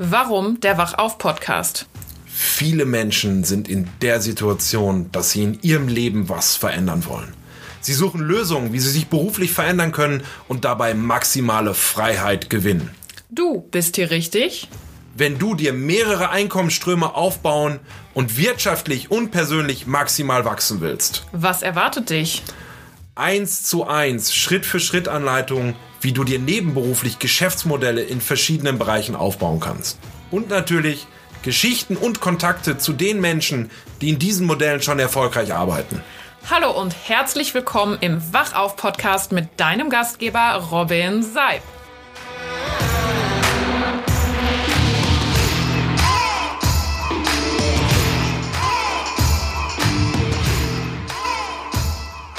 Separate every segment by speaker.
Speaker 1: Warum der Wachauf-Podcast?
Speaker 2: Viele Menschen sind in der Situation, dass sie in ihrem Leben was verändern wollen. Sie suchen Lösungen, wie sie sich beruflich verändern können und dabei maximale Freiheit gewinnen.
Speaker 1: Du bist hier richtig.
Speaker 2: Wenn du dir mehrere Einkommensströme aufbauen und wirtschaftlich und persönlich maximal wachsen willst.
Speaker 1: Was erwartet dich?
Speaker 2: Eins zu eins, Schritt für Schritt Anleitungen, wie du dir nebenberuflich Geschäftsmodelle in verschiedenen Bereichen aufbauen kannst. Und natürlich Geschichten und Kontakte zu den Menschen, die in diesen Modellen schon erfolgreich arbeiten.
Speaker 1: Hallo und herzlich willkommen im Wachauf-Podcast mit deinem Gastgeber Robin Seib.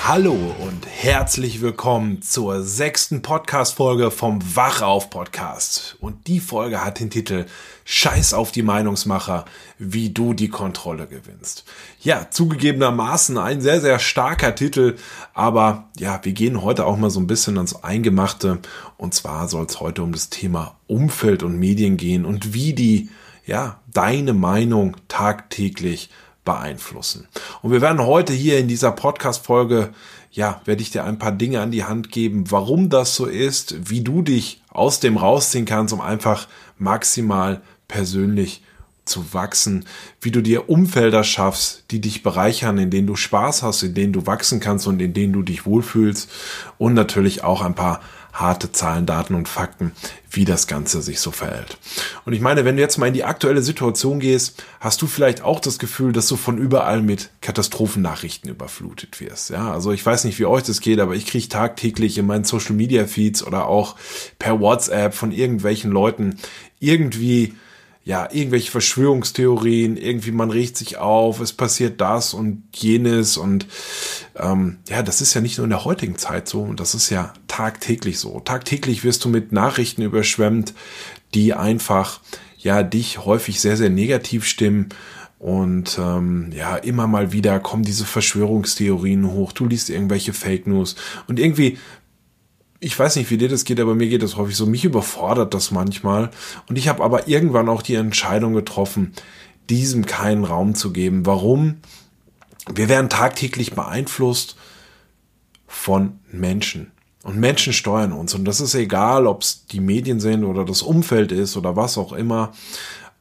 Speaker 2: Hallo und herzlich willkommen zur sechsten Podcast-Folge vom Wachauf-Podcast. Und die Folge hat den Titel Scheiß auf die Meinungsmacher, wie du die Kontrolle gewinnst. Ja, zugegebenermaßen ein sehr, sehr starker Titel, aber ja, wir gehen heute auch mal so ein bisschen ans Eingemachte. Und zwar soll es heute um das Thema Umfeld und Medien gehen und wie die, ja, deine Meinung tagtäglich beeinflussen. Und wir werden heute hier in dieser Podcast-Folge, ja, werde ich dir ein paar Dinge an die Hand geben, warum das so ist, wie du dich aus dem rausziehen kannst, um einfach maximal persönlich zu wachsen, wie du dir Umfelder schaffst, die dich bereichern, in denen du Spaß hast, in denen du wachsen kannst und in denen du dich wohlfühlst und natürlich auch ein paar harte Zahlen, Daten und Fakten, wie das Ganze sich so verhält. Und ich meine, wenn du jetzt mal in die aktuelle Situation gehst, hast du vielleicht auch das Gefühl, dass du von überall mit Katastrophennachrichten überflutet wirst. Ja, also ich weiß nicht, wie euch das geht, aber ich kriege tagtäglich in meinen Social Media Feeds oder auch per WhatsApp von irgendwelchen Leuten irgendwie ja, irgendwelche Verschwörungstheorien, irgendwie man regt sich auf, es passiert das und jenes und ähm, ja, das ist ja nicht nur in der heutigen Zeit so, das ist ja tagtäglich so. Tagtäglich wirst du mit Nachrichten überschwemmt, die einfach ja dich häufig sehr, sehr negativ stimmen. Und ähm, ja, immer mal wieder kommen diese Verschwörungstheorien hoch. Du liest irgendwelche Fake News. Und irgendwie ich weiß nicht, wie dir das geht, aber mir geht das häufig so. Mich überfordert das manchmal. Und ich habe aber irgendwann auch die Entscheidung getroffen, diesem keinen Raum zu geben. Warum? Wir werden tagtäglich beeinflusst von Menschen. Und Menschen steuern uns. Und das ist egal, ob es die Medien sind oder das Umfeld ist oder was auch immer.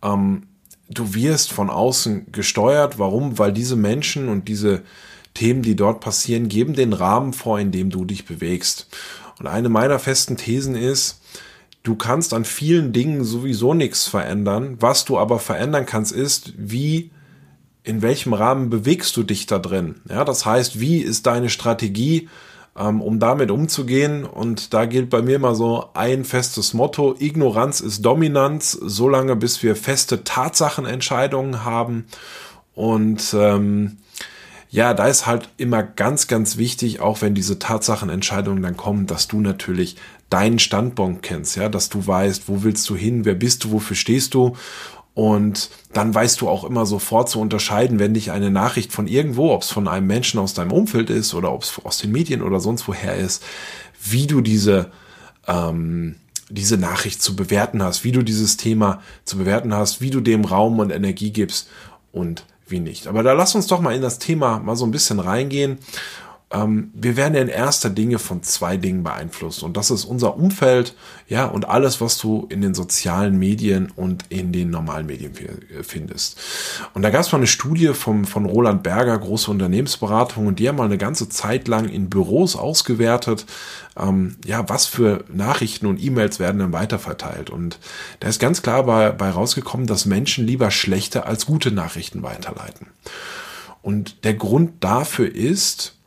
Speaker 2: Ähm, du wirst von außen gesteuert. Warum? Weil diese Menschen und diese Themen, die dort passieren, geben den Rahmen vor, in dem du dich bewegst. Und eine meiner festen Thesen ist, du kannst an vielen Dingen sowieso nichts verändern. Was du aber verändern kannst, ist, wie, in welchem Rahmen bewegst du dich da drin? Ja, das heißt, wie ist deine Strategie, ähm, um damit umzugehen? Und da gilt bei mir mal so ein festes Motto. Ignoranz ist Dominanz, solange bis wir feste Tatsachenentscheidungen haben. Und, ähm, ja, da ist halt immer ganz, ganz wichtig, auch wenn diese Tatsachenentscheidungen dann kommen, dass du natürlich deinen Standpunkt kennst, ja, dass du weißt, wo willst du hin, wer bist du, wofür stehst du? Und dann weißt du auch immer sofort zu unterscheiden, wenn dich eine Nachricht von irgendwo, ob es von einem Menschen aus deinem Umfeld ist oder ob es aus den Medien oder sonst woher ist, wie du diese ähm, diese Nachricht zu bewerten hast, wie du dieses Thema zu bewerten hast, wie du dem Raum und Energie gibst. Und wie nicht. Aber da lass uns doch mal in das Thema mal so ein bisschen reingehen. Ähm, wir werden in erster Dinge von zwei Dingen beeinflusst und das ist unser Umfeld, ja, und alles, was du in den sozialen Medien und in den normalen Medien findest. Und da gab es mal eine Studie vom, von Roland Berger, große Unternehmensberatung, und die haben mal eine ganze Zeit lang in Büros ausgewertet, ähm, ja, was für Nachrichten und E-Mails werden dann weiterverteilt. Und da ist ganz klar bei, bei rausgekommen, dass Menschen lieber schlechte als gute Nachrichten weiterleiten. Und der Grund dafür ist,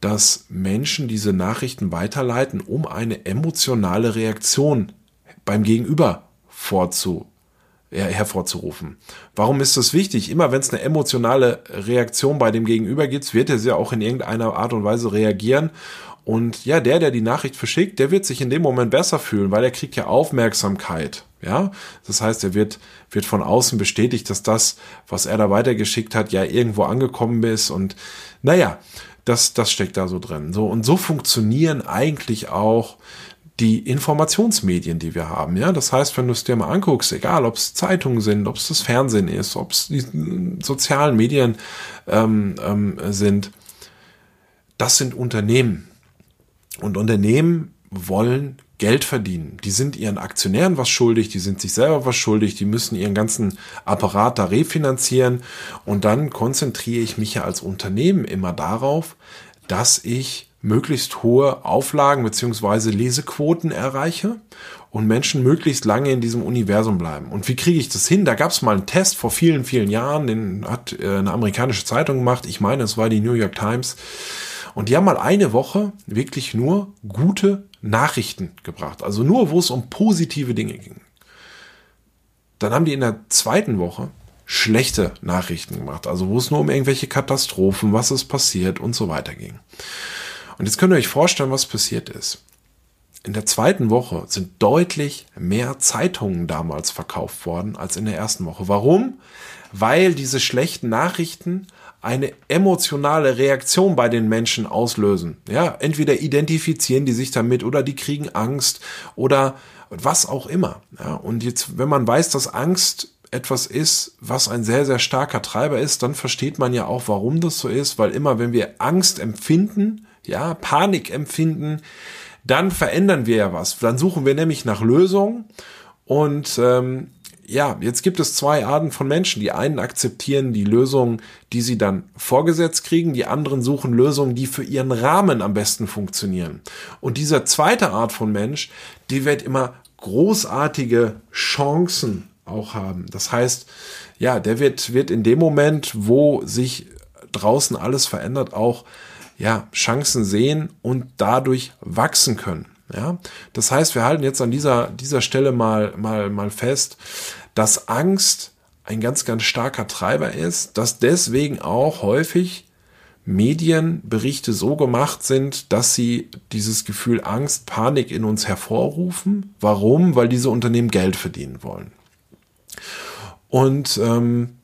Speaker 2: dass Menschen diese Nachrichten weiterleiten, um eine emotionale Reaktion beim Gegenüber vorzu, äh, hervorzurufen. Warum ist das wichtig? Immer wenn es eine emotionale Reaktion bei dem Gegenüber gibt, wird er ja auch in irgendeiner Art und Weise reagieren. Und ja, der, der die Nachricht verschickt, der wird sich in dem Moment besser fühlen, weil er kriegt ja Aufmerksamkeit. Ja, das heißt, er wird, wird von außen bestätigt, dass das, was er da weitergeschickt hat, ja irgendwo angekommen ist. Und naja, das, das steckt da so drin. So, und so funktionieren eigentlich auch die Informationsmedien, die wir haben. Ja, das heißt, wenn du es dir mal anguckst, egal ob es Zeitungen sind, ob es das Fernsehen ist, ob es die sozialen Medien ähm, ähm, sind, das sind Unternehmen. Und Unternehmen wollen Geld verdienen. Die sind ihren Aktionären was schuldig, die sind sich selber was schuldig, die müssen ihren ganzen Apparat da refinanzieren. Und dann konzentriere ich mich ja als Unternehmen immer darauf, dass ich möglichst hohe Auflagen beziehungsweise Lesequoten erreiche und Menschen möglichst lange in diesem Universum bleiben. Und wie kriege ich das hin? Da gab es mal einen Test vor vielen, vielen Jahren, den hat äh, eine amerikanische Zeitung gemacht. Ich meine, es war die New York Times. Und die haben mal eine Woche wirklich nur gute Nachrichten gebracht. Also nur, wo es um positive Dinge ging. Dann haben die in der zweiten Woche schlechte Nachrichten gemacht. Also wo es nur um irgendwelche Katastrophen, was ist passiert und so weiter ging. Und jetzt könnt ihr euch vorstellen, was passiert ist. In der zweiten Woche sind deutlich mehr Zeitungen damals verkauft worden als in der ersten Woche. Warum? Weil diese schlechten Nachrichten eine emotionale Reaktion bei den Menschen auslösen. Ja, entweder identifizieren die sich damit oder die kriegen Angst oder was auch immer. Ja, und jetzt, wenn man weiß, dass Angst etwas ist, was ein sehr, sehr starker Treiber ist, dann versteht man ja auch, warum das so ist, weil immer, wenn wir Angst empfinden, ja, Panik empfinden, dann verändern wir ja was. Dann suchen wir nämlich nach Lösungen und ähm, ja, jetzt gibt es zwei Arten von Menschen. Die einen akzeptieren die Lösungen, die sie dann vorgesetzt kriegen, die anderen suchen Lösungen, die für ihren Rahmen am besten funktionieren. Und dieser zweite Art von Mensch, die wird immer großartige Chancen auch haben. Das heißt, ja, der wird, wird in dem Moment, wo sich draußen alles verändert, auch ja, Chancen sehen und dadurch wachsen können. Ja, das heißt, wir halten jetzt an dieser, dieser Stelle mal, mal, mal fest, dass Angst ein ganz, ganz starker Treiber ist, dass deswegen auch häufig Medienberichte so gemacht sind, dass sie dieses Gefühl Angst, Panik in uns hervorrufen. Warum? Weil diese Unternehmen Geld verdienen wollen. Und ähm,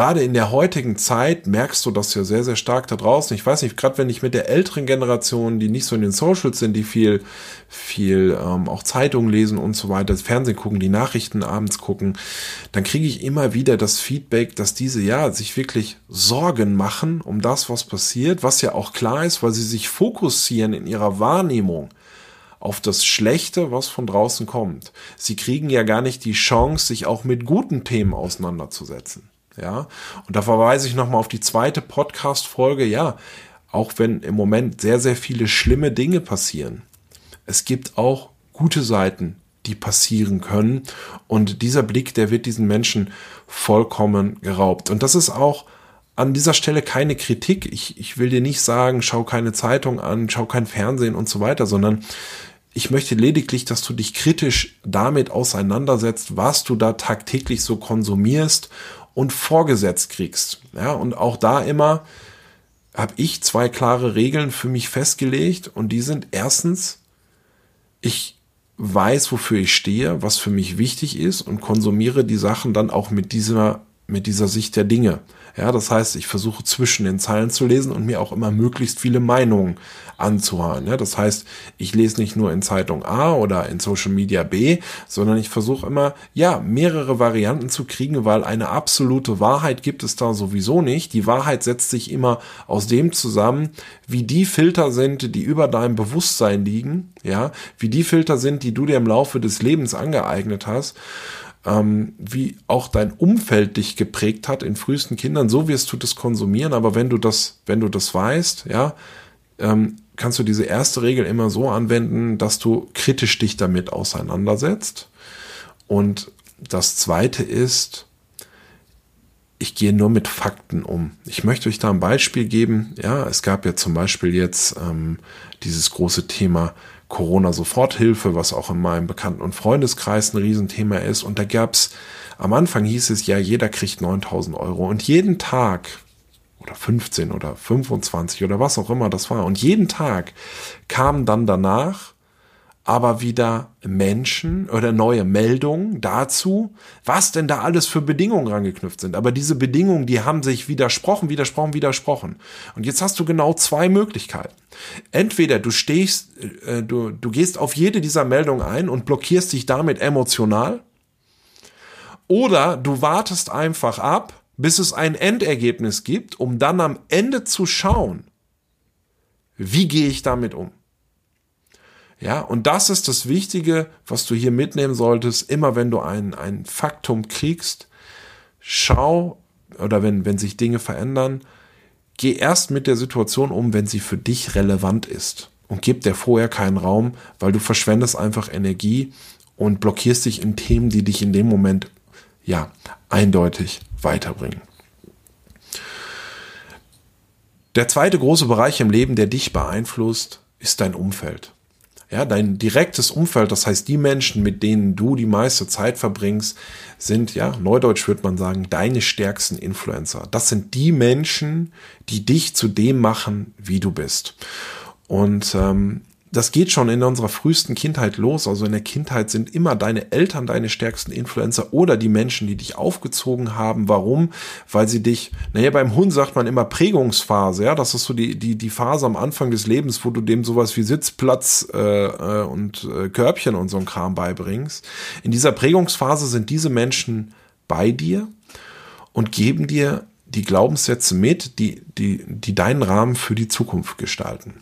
Speaker 2: gerade in der heutigen Zeit merkst du das ja sehr, sehr stark da draußen. Ich weiß nicht, gerade wenn ich mit der älteren Generation, die nicht so in den Socials sind, die viel, viel ähm, auch Zeitungen lesen und so weiter, Fernsehen gucken, die Nachrichten abends gucken, dann kriege ich immer wieder das Feedback, dass diese ja sich wirklich Sorgen machen um das, was passiert, was ja auch klar ist, weil sie sich fokussieren in ihrer Wahrnehmung auf das Schlechte, was von draußen kommt. Sie kriegen ja gar nicht die Chance, sich auch mit guten Themen auseinanderzusetzen. Ja, und da verweise ich nochmal auf die zweite Podcast-Folge. Ja, auch wenn im Moment sehr, sehr viele schlimme Dinge passieren, es gibt auch gute Seiten, die passieren können. Und dieser Blick, der wird diesen Menschen vollkommen geraubt. Und das ist auch an dieser Stelle keine Kritik. Ich, ich will dir nicht sagen, schau keine Zeitung an, schau kein Fernsehen und so weiter, sondern ich möchte lediglich, dass du dich kritisch damit auseinandersetzt, was du da tagtäglich so konsumierst und vorgesetzt kriegst. Ja, und auch da immer habe ich zwei klare Regeln für mich festgelegt und die sind erstens, ich weiß, wofür ich stehe, was für mich wichtig ist und konsumiere die Sachen dann auch mit dieser, mit dieser Sicht der Dinge. Ja, das heißt, ich versuche zwischen den Zeilen zu lesen und mir auch immer möglichst viele Meinungen anzuhören. Ja, das heißt, ich lese nicht nur in Zeitung A oder in Social Media B, sondern ich versuche immer, ja, mehrere Varianten zu kriegen, weil eine absolute Wahrheit gibt es da sowieso nicht. Die Wahrheit setzt sich immer aus dem zusammen, wie die Filter sind, die über deinem Bewusstsein liegen, ja, wie die Filter sind, die du dir im Laufe des Lebens angeeignet hast ähm, wie auch dein Umfeld dich geprägt hat in frühesten Kindern, so wirst du das konsumieren, aber wenn du das, wenn du das weißt, ja, ähm, kannst du diese erste Regel immer so anwenden, dass du kritisch dich damit auseinandersetzt. Und das zweite ist, ich gehe nur mit Fakten um. Ich möchte euch da ein Beispiel geben. Ja, es gab ja zum Beispiel jetzt ähm, dieses große Thema Corona-Soforthilfe, was auch in meinem Bekannten- und Freundeskreis ein Riesenthema ist. Und da gab's am Anfang hieß es ja, jeder kriegt 9000 Euro. Und jeden Tag, oder 15 oder 25 oder was auch immer das war, und jeden Tag kam dann danach aber wieder Menschen oder neue Meldungen dazu, was denn da alles für Bedingungen rangeknüpft sind. Aber diese Bedingungen, die haben sich widersprochen, widersprochen, widersprochen. Und jetzt hast du genau zwei Möglichkeiten. Entweder du stehst, äh, du, du gehst auf jede dieser Meldungen ein und blockierst dich damit emotional, oder du wartest einfach ab, bis es ein Endergebnis gibt, um dann am Ende zu schauen, wie gehe ich damit um. Ja, und das ist das Wichtige, was du hier mitnehmen solltest. Immer wenn du ein, ein Faktum kriegst, schau, oder wenn, wenn sich Dinge verändern, geh erst mit der Situation um, wenn sie für dich relevant ist. Und gib dir vorher keinen Raum, weil du verschwendest einfach Energie und blockierst dich in Themen, die dich in dem Moment, ja, eindeutig weiterbringen. Der zweite große Bereich im Leben, der dich beeinflusst, ist dein Umfeld. Ja, dein direktes Umfeld, das heißt die Menschen, mit denen du die meiste Zeit verbringst, sind, ja, neudeutsch würde man sagen, deine stärksten Influencer. Das sind die Menschen, die dich zu dem machen, wie du bist. Und ähm, das geht schon in unserer frühesten Kindheit los. Also in der Kindheit sind immer deine Eltern deine stärksten Influencer oder die Menschen, die dich aufgezogen haben. Warum? Weil sie dich, naja, beim Hund sagt man immer Prägungsphase, ja, das ist so die, die, die Phase am Anfang des Lebens, wo du dem sowas wie Sitzplatz äh, äh, und äh, Körbchen und so ein Kram beibringst. In dieser Prägungsphase sind diese Menschen bei dir und geben dir die Glaubenssätze mit, die, die, die deinen Rahmen für die Zukunft gestalten.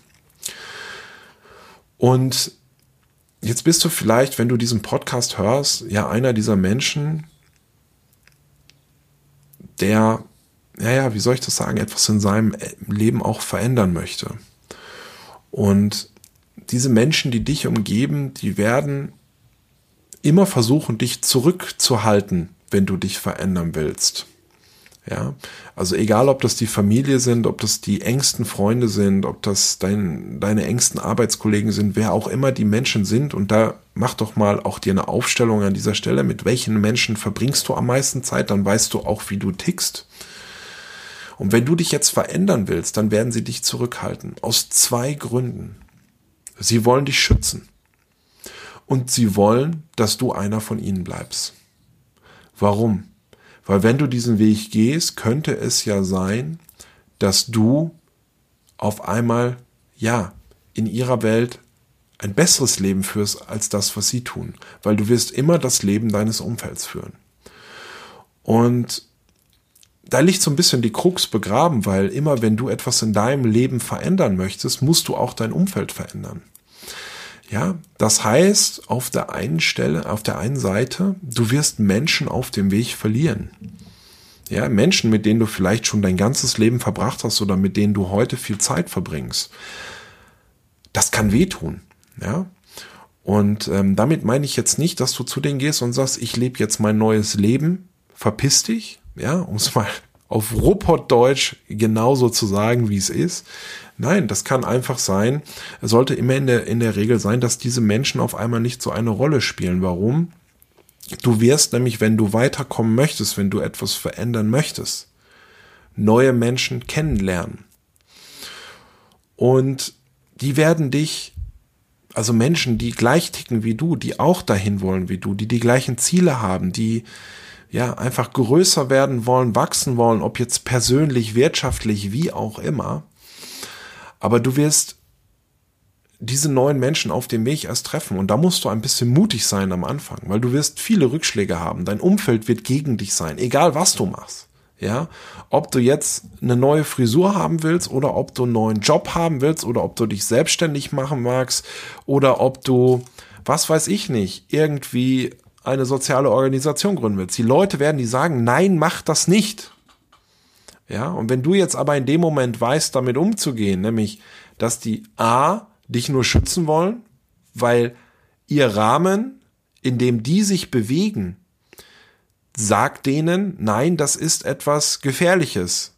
Speaker 2: Und jetzt bist du vielleicht, wenn du diesen Podcast hörst, ja einer dieser Menschen, der, naja, wie soll ich das sagen, etwas in seinem Leben auch verändern möchte. Und diese Menschen, die dich umgeben, die werden immer versuchen, dich zurückzuhalten, wenn du dich verändern willst. Ja, also egal, ob das die Familie sind, ob das die engsten Freunde sind, ob das dein, deine engsten Arbeitskollegen sind, wer auch immer die Menschen sind. Und da mach doch mal auch dir eine Aufstellung an dieser Stelle, mit welchen Menschen verbringst du am meisten Zeit, dann weißt du auch, wie du tickst. Und wenn du dich jetzt verändern willst, dann werden sie dich zurückhalten. Aus zwei Gründen. Sie wollen dich schützen. Und sie wollen, dass du einer von ihnen bleibst. Warum? Weil wenn du diesen Weg gehst, könnte es ja sein, dass du auf einmal, ja, in ihrer Welt ein besseres Leben führst als das, was sie tun. Weil du wirst immer das Leben deines Umfelds führen. Und da liegt so ein bisschen die Krux begraben, weil immer wenn du etwas in deinem Leben verändern möchtest, musst du auch dein Umfeld verändern. Ja, das heißt, auf der einen Stelle, auf der einen Seite, du wirst Menschen auf dem Weg verlieren. Ja, Menschen, mit denen du vielleicht schon dein ganzes Leben verbracht hast oder mit denen du heute viel Zeit verbringst. Das kann wehtun. Ja, und ähm, damit meine ich jetzt nicht, dass du zu denen gehst und sagst, ich lebe jetzt mein neues Leben, verpiss dich, ja, um es mal auf Ruhrpott-Deutsch genauso zu sagen, wie es ist. Nein, das kann einfach sein, es sollte immer in der, in der Regel sein, dass diese Menschen auf einmal nicht so eine Rolle spielen. Warum? Du wirst nämlich, wenn du weiterkommen möchtest, wenn du etwas verändern möchtest, neue Menschen kennenlernen. Und die werden dich, also Menschen, die gleich ticken wie du, die auch dahin wollen wie du, die die gleichen Ziele haben, die ja einfach größer werden wollen, wachsen wollen, ob jetzt persönlich, wirtschaftlich, wie auch immer, aber du wirst diese neuen Menschen auf dem Weg erst treffen. Und da musst du ein bisschen mutig sein am Anfang, weil du wirst viele Rückschläge haben. Dein Umfeld wird gegen dich sein, egal was du machst. Ja, ob du jetzt eine neue Frisur haben willst oder ob du einen neuen Job haben willst oder ob du dich selbstständig machen magst oder ob du, was weiß ich nicht, irgendwie eine soziale Organisation gründen willst. Die Leute werden die sagen, nein, mach das nicht. Ja, und wenn du jetzt aber in dem Moment weißt, damit umzugehen, nämlich, dass die A dich nur schützen wollen, weil ihr Rahmen, in dem die sich bewegen, sagt denen, nein, das ist etwas Gefährliches.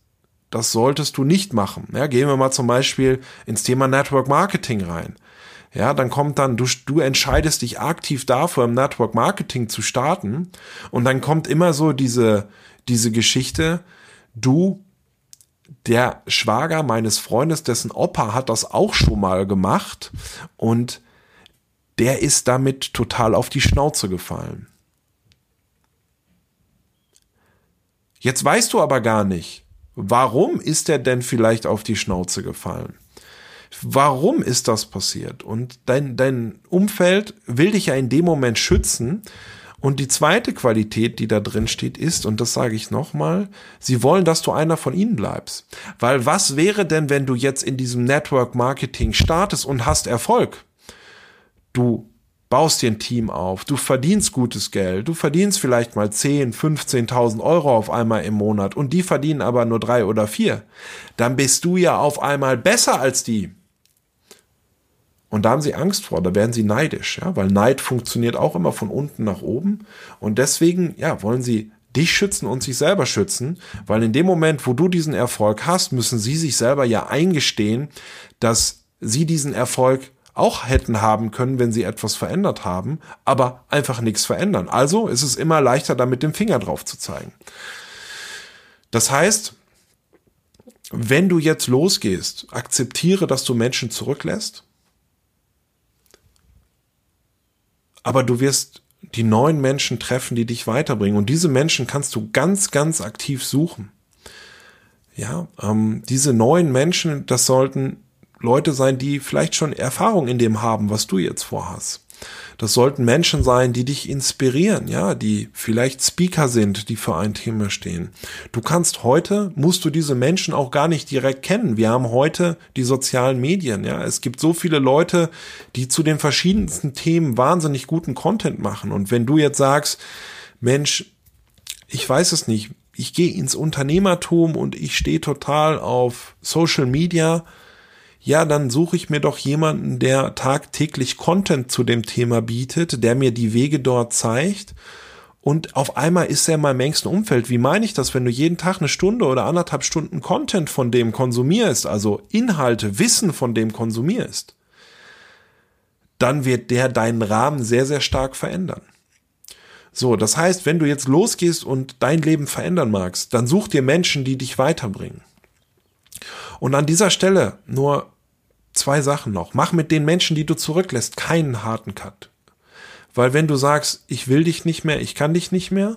Speaker 2: Das solltest du nicht machen. Ja, gehen wir mal zum Beispiel ins Thema Network Marketing rein. Ja, dann kommt dann, du, du entscheidest dich aktiv dafür, im Network Marketing zu starten. Und dann kommt immer so diese, diese Geschichte, du, der Schwager meines Freundes, dessen Opa hat das auch schon mal gemacht und der ist damit total auf die Schnauze gefallen. Jetzt weißt du aber gar nicht, warum ist er denn vielleicht auf die Schnauze gefallen? Warum ist das passiert? Und dein, dein Umfeld will dich ja in dem Moment schützen. Und die zweite Qualität, die da drin steht, ist, und das sage ich nochmal, sie wollen, dass du einer von ihnen bleibst. Weil was wäre denn, wenn du jetzt in diesem Network Marketing startest und hast Erfolg? Du baust dir ein Team auf, du verdienst gutes Geld, du verdienst vielleicht mal 10, 15.000 Euro auf einmal im Monat und die verdienen aber nur drei oder vier, dann bist du ja auf einmal besser als die. Und da haben sie Angst vor, da werden sie neidisch, ja, weil Neid funktioniert auch immer von unten nach oben. Und deswegen, ja, wollen sie dich schützen und sich selber schützen, weil in dem Moment, wo du diesen Erfolg hast, müssen sie sich selber ja eingestehen, dass sie diesen Erfolg auch hätten haben können, wenn sie etwas verändert haben, aber einfach nichts verändern. Also ist es immer leichter, da mit dem Finger drauf zu zeigen. Das heißt, wenn du jetzt losgehst, akzeptiere, dass du Menschen zurücklässt, aber du wirst die neuen Menschen treffen, die dich weiterbringen. Und diese Menschen kannst du ganz, ganz aktiv suchen. Ja, ähm, diese neuen Menschen, das sollten Leute sein, die vielleicht schon Erfahrung in dem haben, was du jetzt vorhast. Das sollten Menschen sein, die dich inspirieren, ja, die vielleicht Speaker sind, die für ein Thema stehen. Du kannst heute, musst du diese Menschen auch gar nicht direkt kennen. Wir haben heute die sozialen Medien, ja. Es gibt so viele Leute, die zu den verschiedensten Themen wahnsinnig guten Content machen. Und wenn du jetzt sagst, Mensch, ich weiß es nicht, ich gehe ins Unternehmertum und ich stehe total auf Social Media, ja, dann suche ich mir doch jemanden, der tagtäglich Content zu dem Thema bietet, der mir die Wege dort zeigt. Und auf einmal ist er in meinem engsten Umfeld. Wie meine ich das, wenn du jeden Tag eine Stunde oder anderthalb Stunden Content von dem konsumierst, also Inhalte, Wissen von dem konsumierst, dann wird der deinen Rahmen sehr, sehr stark verändern. So, das heißt, wenn du jetzt losgehst und dein Leben verändern magst, dann such dir Menschen, die dich weiterbringen. Und an dieser Stelle nur zwei Sachen noch. Mach mit den Menschen, die du zurücklässt, keinen harten Cut. Weil wenn du sagst, ich will dich nicht mehr, ich kann dich nicht mehr,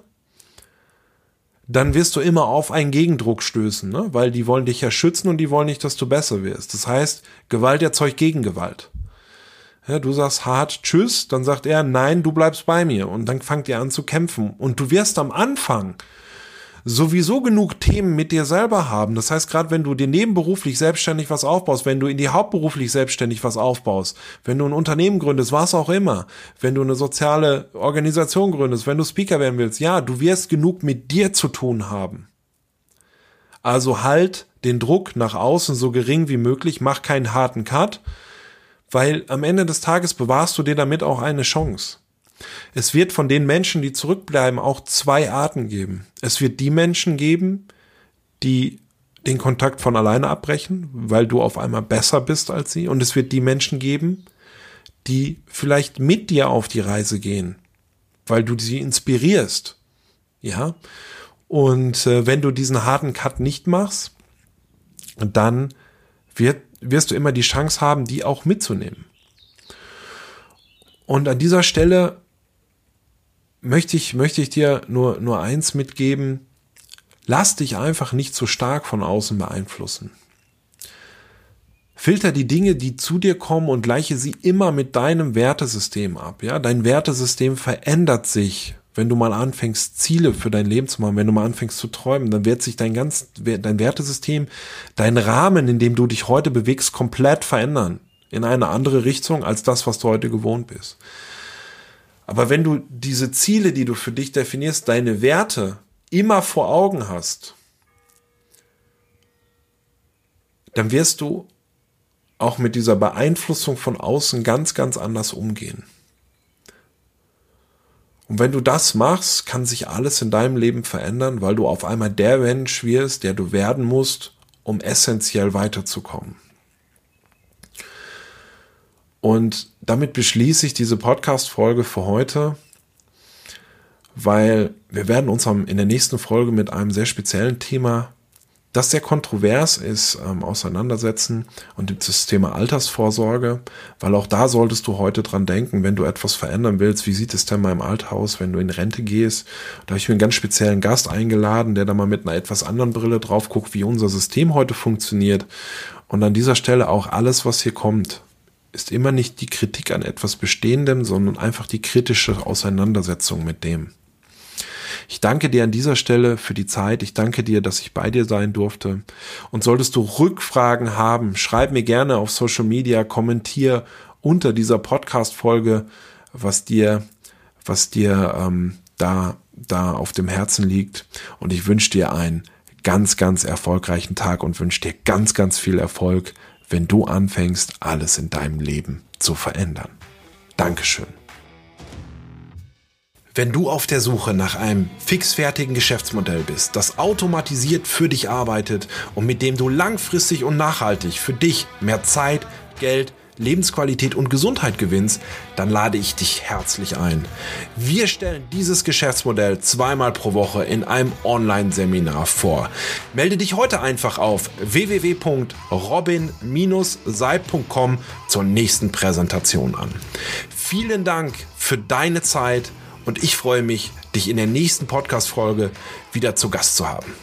Speaker 2: dann wirst du immer auf einen Gegendruck stößen, ne? weil die wollen dich ja schützen und die wollen nicht, dass du besser wirst. Das heißt, Gewalt erzeugt Gegengewalt. Ja, du sagst hart Tschüss, dann sagt er Nein, du bleibst bei mir und dann fangt ihr an zu kämpfen. Und du wirst am Anfang sowieso genug Themen mit dir selber haben. Das heißt, gerade wenn du dir nebenberuflich selbstständig was aufbaust, wenn du in die hauptberuflich selbstständig was aufbaust, wenn du ein Unternehmen gründest, was auch immer, wenn du eine soziale Organisation gründest, wenn du Speaker werden willst, ja, du wirst genug mit dir zu tun haben. Also halt den Druck nach außen so gering wie möglich, mach keinen harten Cut, weil am Ende des Tages bewahrst du dir damit auch eine Chance. Es wird von den Menschen, die zurückbleiben, auch zwei Arten geben. Es wird die Menschen geben, die den Kontakt von alleine abbrechen, weil du auf einmal besser bist als sie. Und es wird die Menschen geben, die vielleicht mit dir auf die Reise gehen, weil du sie inspirierst. Ja. Und äh, wenn du diesen harten Cut nicht machst, dann wird, wirst du immer die Chance haben, die auch mitzunehmen. Und an dieser Stelle möchte ich, möchte ich dir nur, nur eins mitgeben. Lass dich einfach nicht zu stark von außen beeinflussen. Filter die Dinge, die zu dir kommen und gleiche sie immer mit deinem Wertesystem ab. Ja, dein Wertesystem verändert sich, wenn du mal anfängst, Ziele für dein Leben zu machen, wenn du mal anfängst zu träumen, dann wird sich dein ganz, dein Wertesystem, dein Rahmen, in dem du dich heute bewegst, komplett verändern. In eine andere Richtung als das, was du heute gewohnt bist. Aber wenn du diese Ziele, die du für dich definierst, deine Werte immer vor Augen hast, dann wirst du auch mit dieser Beeinflussung von außen ganz, ganz anders umgehen. Und wenn du das machst, kann sich alles in deinem Leben verändern, weil du auf einmal der Mensch wirst, der du werden musst, um essentiell weiterzukommen. Und damit beschließe ich diese Podcast-Folge für heute, weil wir werden uns in der nächsten Folge mit einem sehr speziellen Thema das sehr kontrovers ist, ähm, auseinandersetzen und das Thema Altersvorsorge, weil auch da solltest du heute dran denken, wenn du etwas verändern willst, wie sieht es denn mal im Althaus, wenn du in Rente gehst. Da habe ich mir einen ganz speziellen Gast eingeladen, der da mal mit einer etwas anderen Brille drauf guckt, wie unser System heute funktioniert. Und an dieser Stelle auch alles, was hier kommt, ist immer nicht die Kritik an etwas Bestehendem, sondern einfach die kritische Auseinandersetzung mit dem. Ich danke dir an dieser Stelle für die Zeit. Ich danke dir, dass ich bei dir sein durfte. Und solltest du Rückfragen haben, schreib mir gerne auf Social Media, kommentier unter dieser Podcast-Folge, was dir, was dir ähm, da, da auf dem Herzen liegt. Und ich wünsche dir einen ganz, ganz erfolgreichen Tag und wünsche dir ganz, ganz viel Erfolg, wenn du anfängst, alles in deinem Leben zu verändern. Dankeschön. Wenn du auf der Suche nach einem fixfertigen Geschäftsmodell bist, das automatisiert für dich arbeitet und mit dem du langfristig und nachhaltig für dich mehr Zeit, Geld, Lebensqualität und Gesundheit gewinnst, dann lade ich dich herzlich ein. Wir stellen dieses Geschäftsmodell zweimal pro Woche in einem Online-Seminar vor. Melde dich heute einfach auf www.robin-seib.com zur nächsten Präsentation an. Vielen Dank für deine Zeit und ich freue mich, dich in der nächsten Podcast-Folge wieder zu Gast zu haben.